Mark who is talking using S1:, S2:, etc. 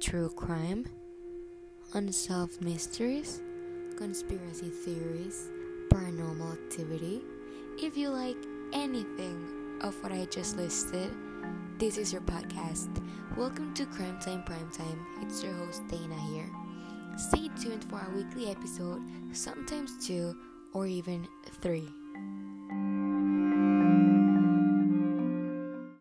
S1: true crime, unsolved mysteries, conspiracy theories, paranormal activity. If you like anything of what I just listed, this is your podcast. Welcome to Crime Time Prime Time. It's your host Dana here. Stay tuned for our weekly episode, sometimes two or even three.